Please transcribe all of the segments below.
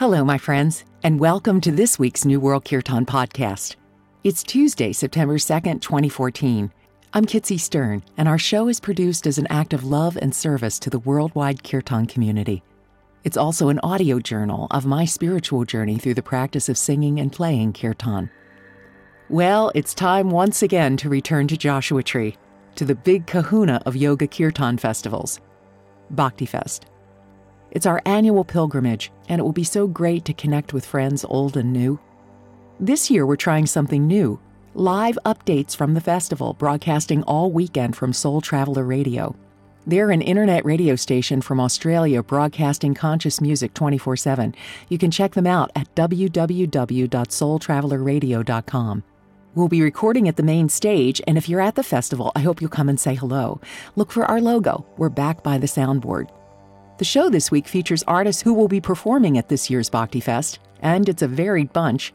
Hello, my friends, and welcome to this week's New World Kirtan podcast. It's Tuesday, September 2nd, 2014. I'm Kitsy Stern, and our show is produced as an act of love and service to the worldwide Kirtan community. It's also an audio journal of my spiritual journey through the practice of singing and playing Kirtan. Well, it's time once again to return to Joshua Tree, to the big kahuna of Yoga Kirtan festivals, Bhakti Fest. It's our annual pilgrimage, and it will be so great to connect with friends old and new. This year, we're trying something new live updates from the festival, broadcasting all weekend from Soul Traveller Radio. They're an internet radio station from Australia broadcasting conscious music 24 7. You can check them out at www.soultravellerradio.com. We'll be recording at the main stage, and if you're at the festival, I hope you'll come and say hello. Look for our logo. We're back by the soundboard. The show this week features artists who will be performing at this year's Bhakti Fest, and it's a varied bunch.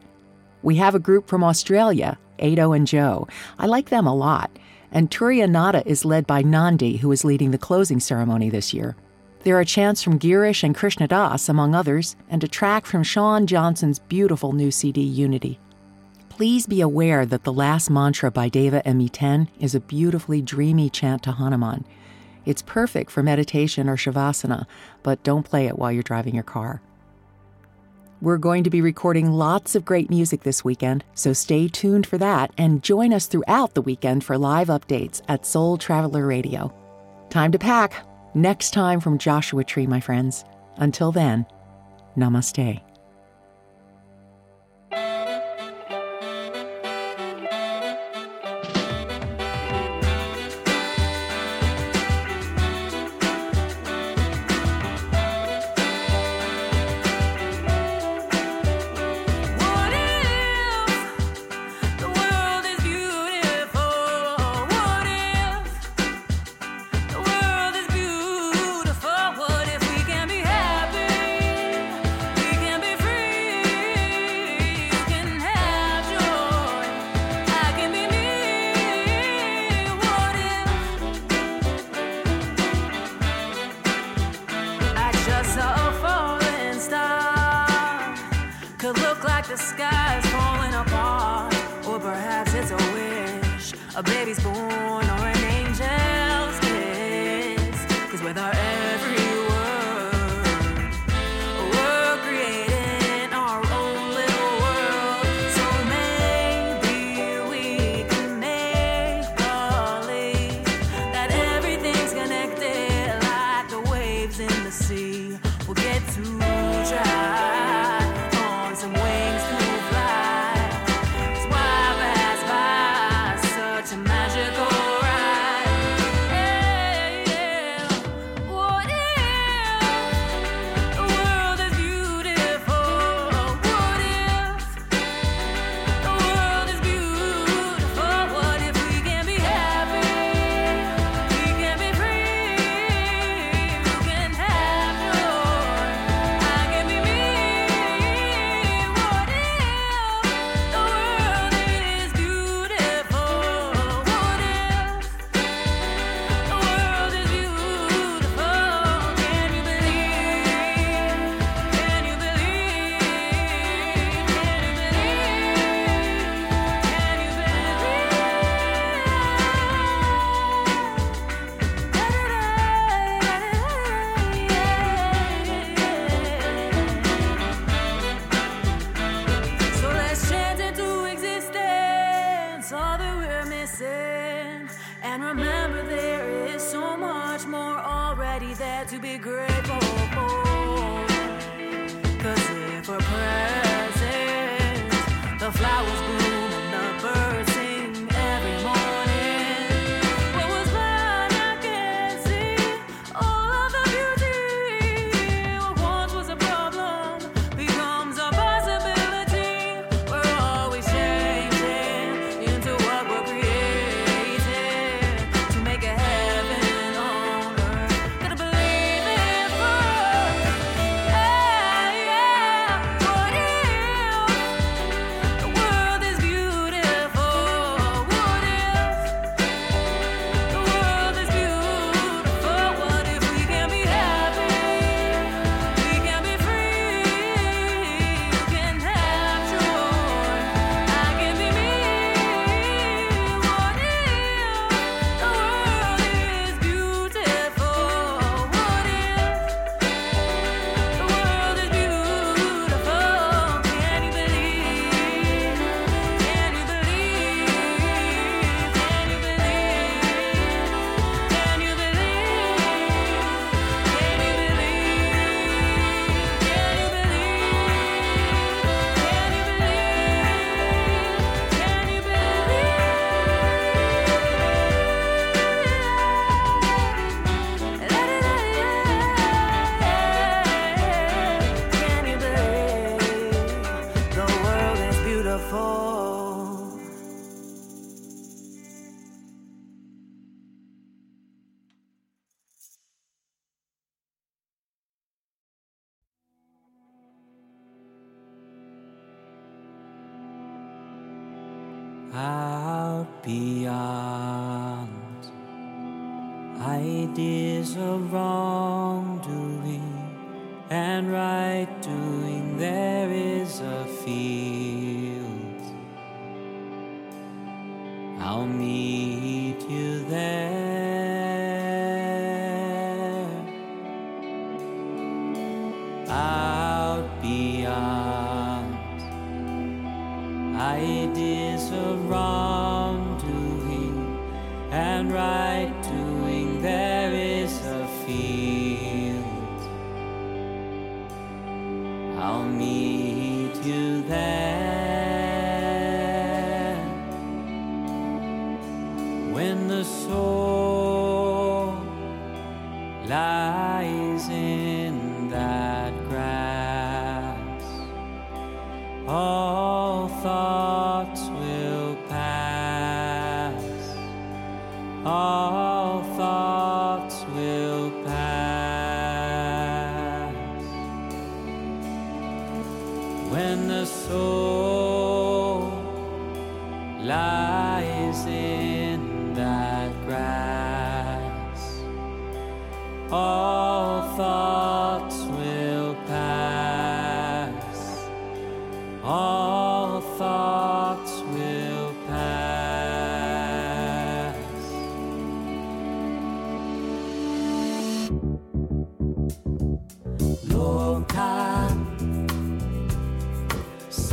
We have a group from Australia, Edo and Jo. I like them a lot. And Turiya Nada is led by Nandi, who is leading the closing ceremony this year. There are chants from Girish and Krishna Das, among others, and a track from Sean Johnson's beautiful new CD, Unity. Please be aware that the last mantra by Deva Mi10 is a beautifully dreamy chant to Hanuman. It's perfect for meditation or shavasana, but don't play it while you're driving your car. We're going to be recording lots of great music this weekend, so stay tuned for that and join us throughout the weekend for live updates at Soul Traveller Radio. Time to pack. Next time from Joshua Tree, my friends. Until then, namaste.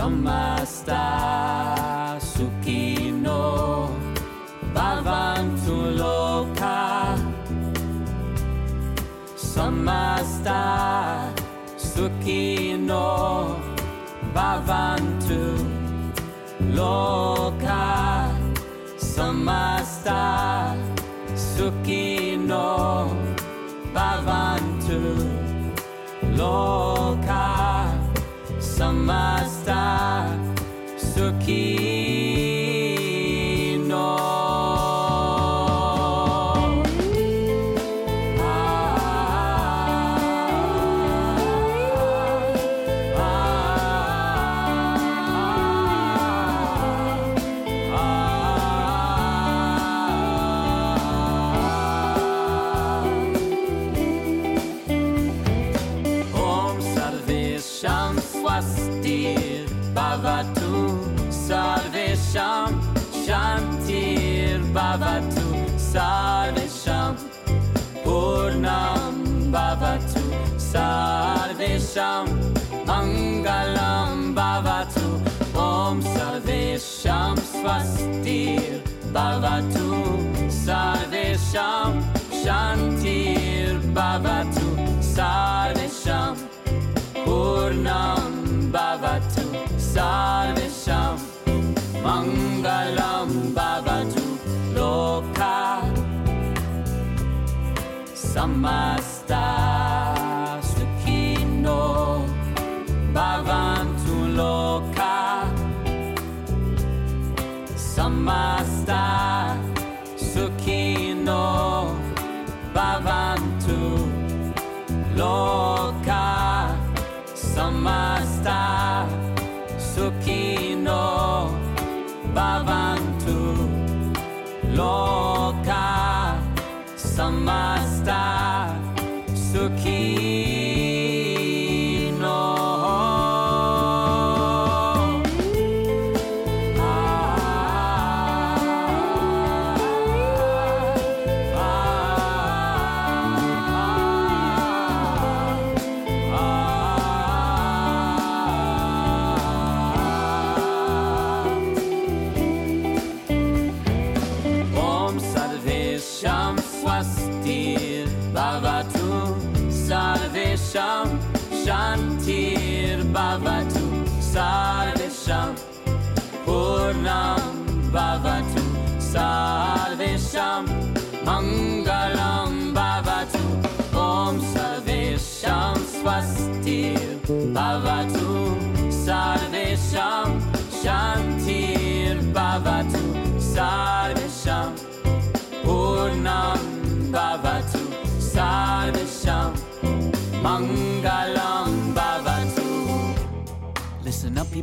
samasta sukino bhavantu loka samasta sukino bhavantu loka sham shantir bavatu sarvesham purnam bavatu sarvesham mangalam bavatu lokah samad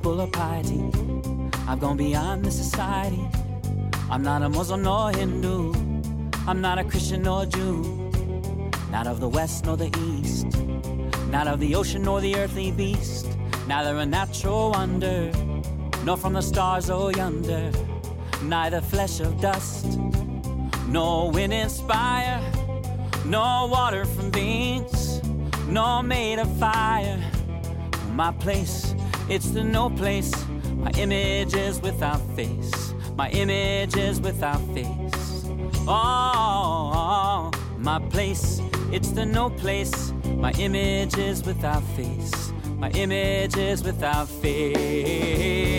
people of piety. I've gone beyond the society. I'm not a Muslim nor Hindu. I'm not a Christian nor Jew. Not of the West nor the East. Not of the ocean nor the earthly beast. Neither a natural wonder, nor from the stars or yonder. Neither flesh of dust, nor wind inspire, nor water from beans, nor made of fire. My place it's the no place. My image is without face. My image is without face. Oh, my place, it's the no place. My image is without face. My image is without face.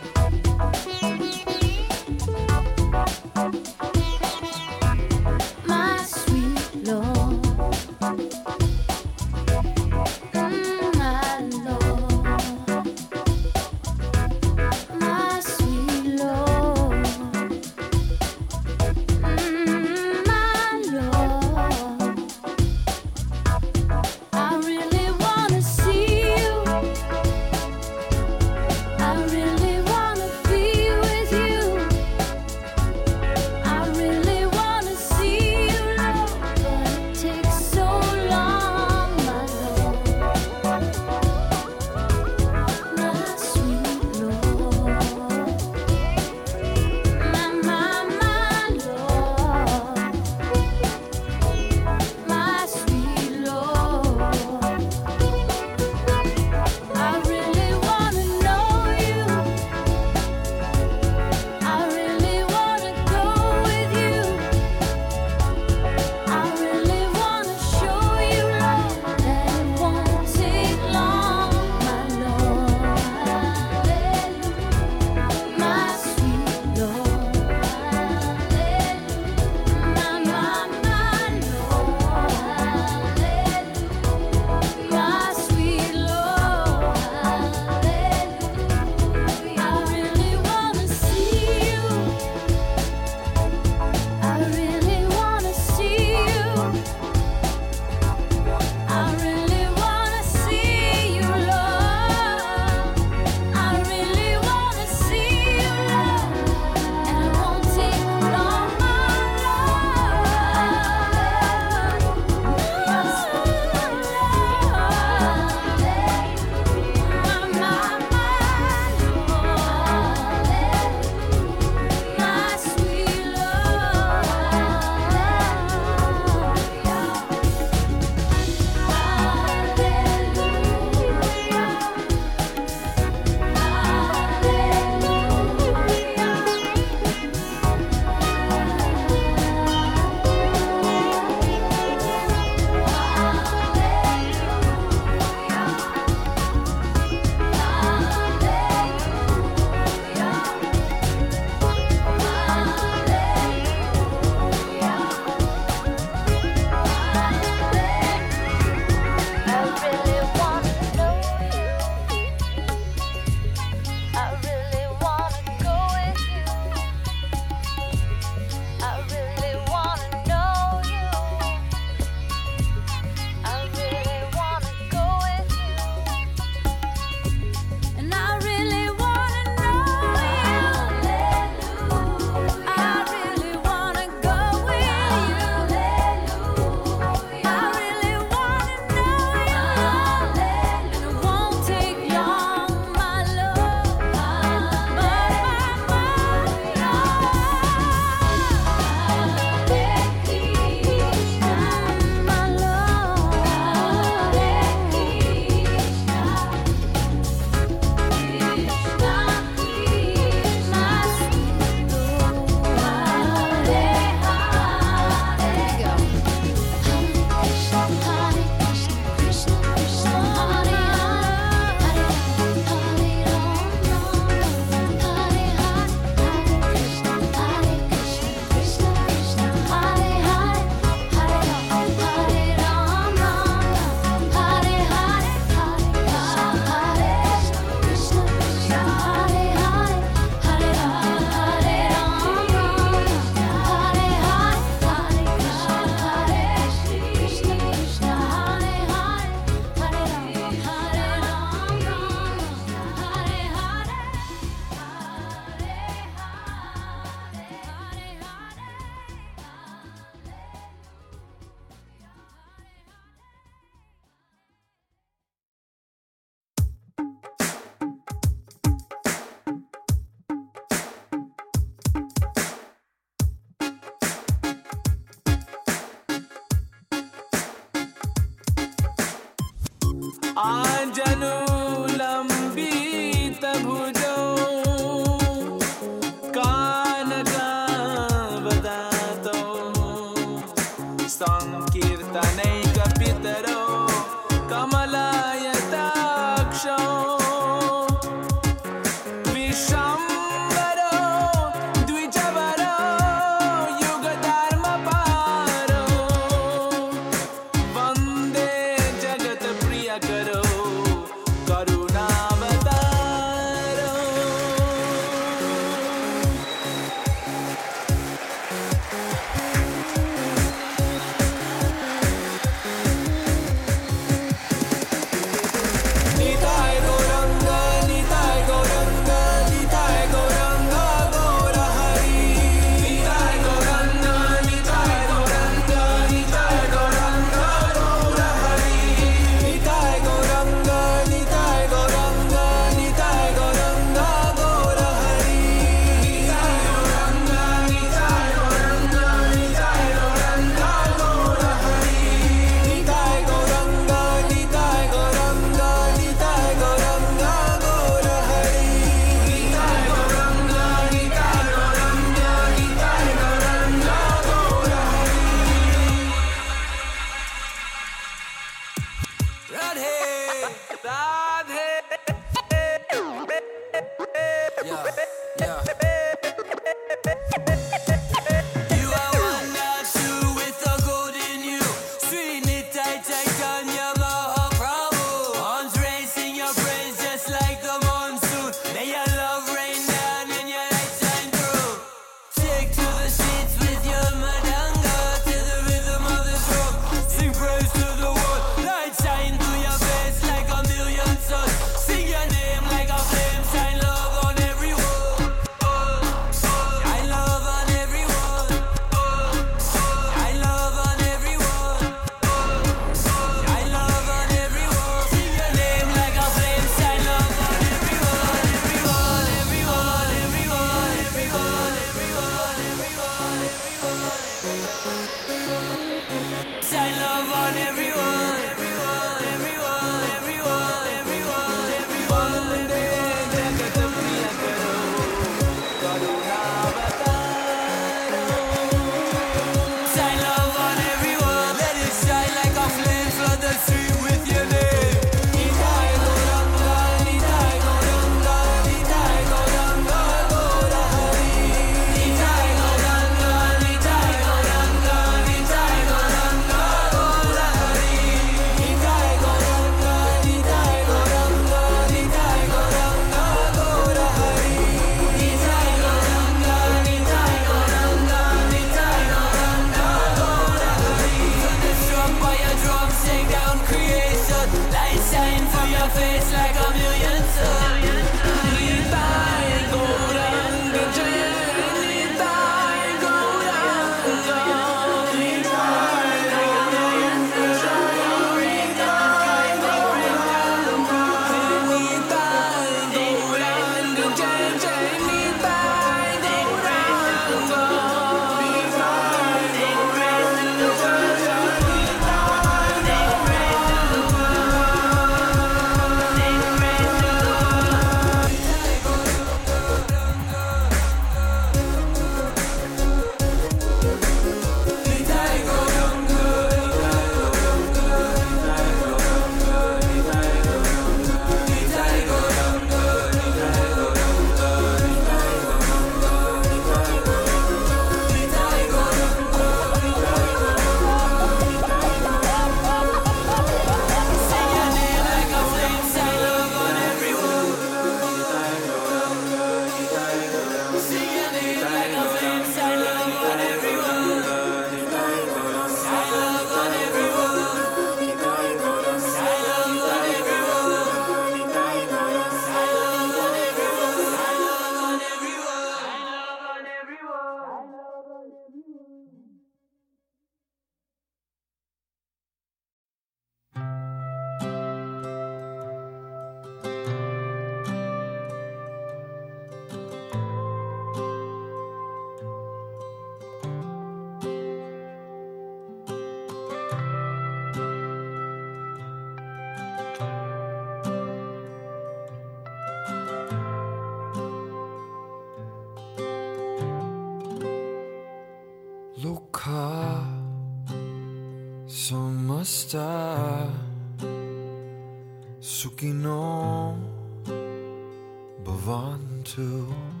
you.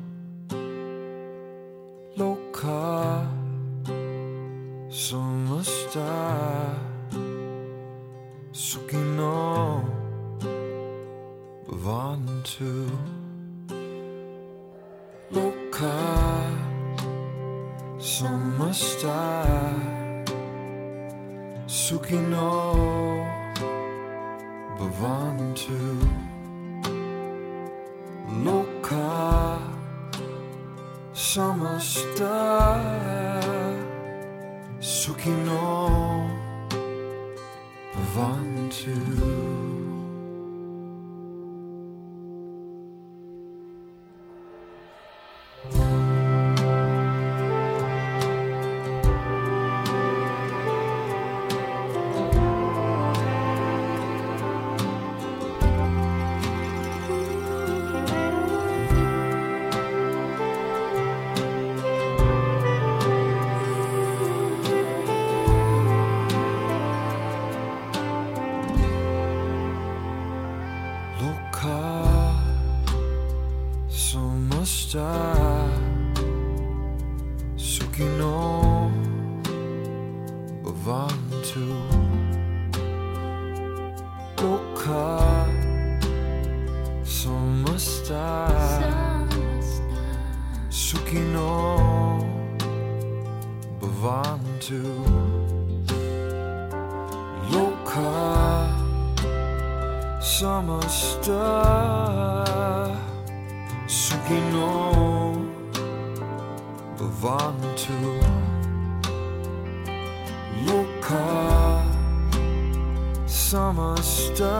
samasta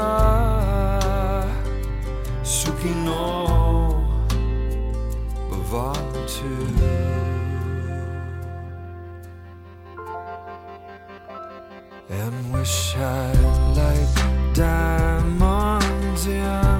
Sukino Bhavantu And wish I like diamonds, yeah.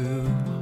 You.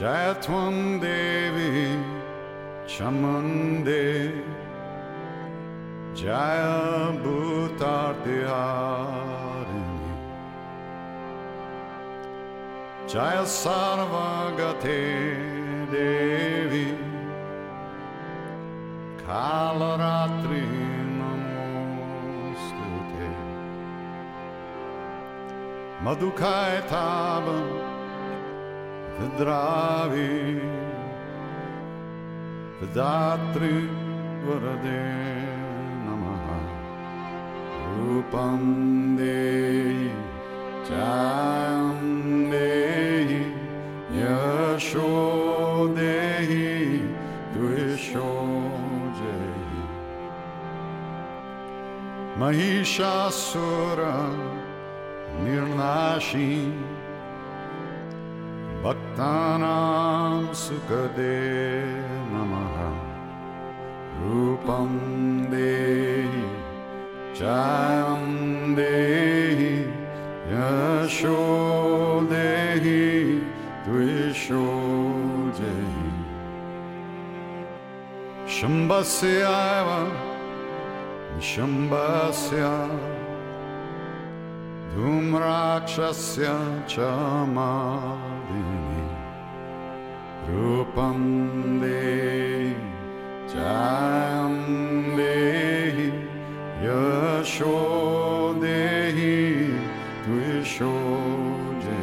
जय त्वं देवी चमुन्दे जय भूतार्तिहारिणि जय सर्वगते देवी। कालरात्रि नमोऽस्तु ते मधुकायताभम् Vidravi Vidatri Varade Namaha Rupam Dehi Jayam Dehi Yasho Dehi Dvisho Dehi Mahishasura Nirnashi Bhaktanam Sukade Namaha. Rupam Dehi Jayam Dehi Yasho Dehi Dvisho Dehi Shambhasyaiva Shambhasya Dhumrakshasya Chamadini Rupam रूपं देहि दे देहि यशो देहि द्विषो शोजे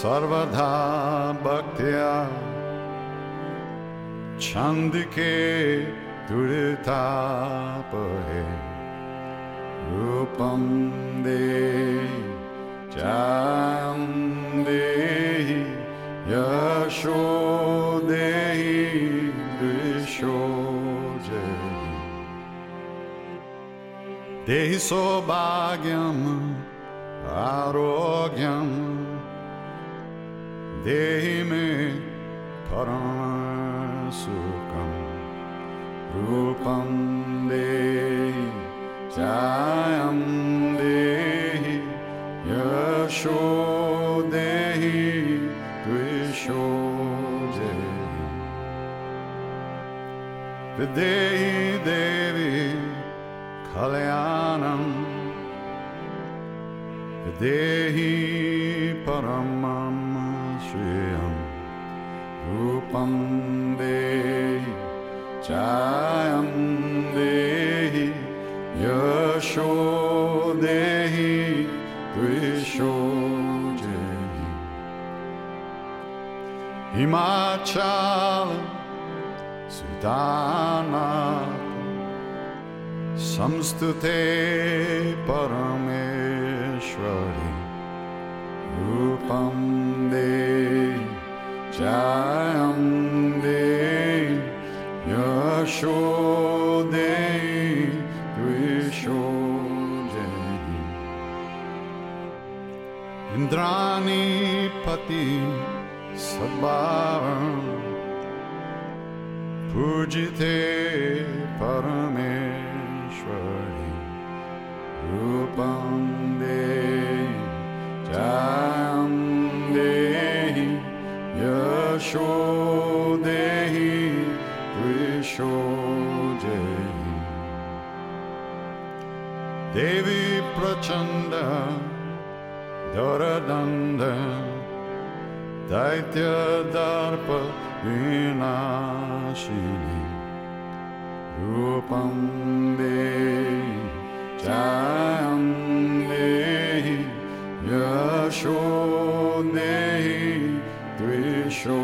सर्वधा भक्त्या छन्दिके दुरितापहे रूपं देहि Yasho Dehi Dvisho Dehi Dehi Sobhagyam Arogyam Dehi Me Paramasukam Rupam Dehi Jayam. Dehi Yasho Dehi Dvisho Dehi. Videhi Devi Kalyanam. Videhi Paramam Shriyam Rupam Dehi Jayam Himachal Sudana. Samstute Parameshwari. Rupam Dehi Jayam Dehi Yasho Dehi Dvisho Indrani Pati Sabhavam Pujite Parameshwari Rupam Dehi Jayam Dehi Yasho Dehi Dvisho Dehi Devi Prachanda Doradanda dajte dar vinashini rupam dehi jayam dehi yasho dehi dvisho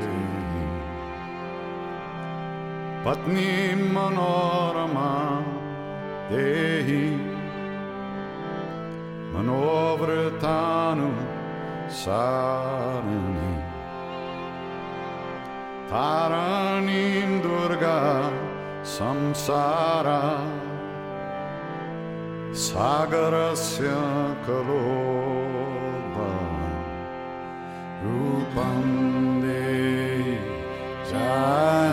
dehi patni mano Sarani, 다른 Durga, samsara sagarasya kaloba rupam de jaya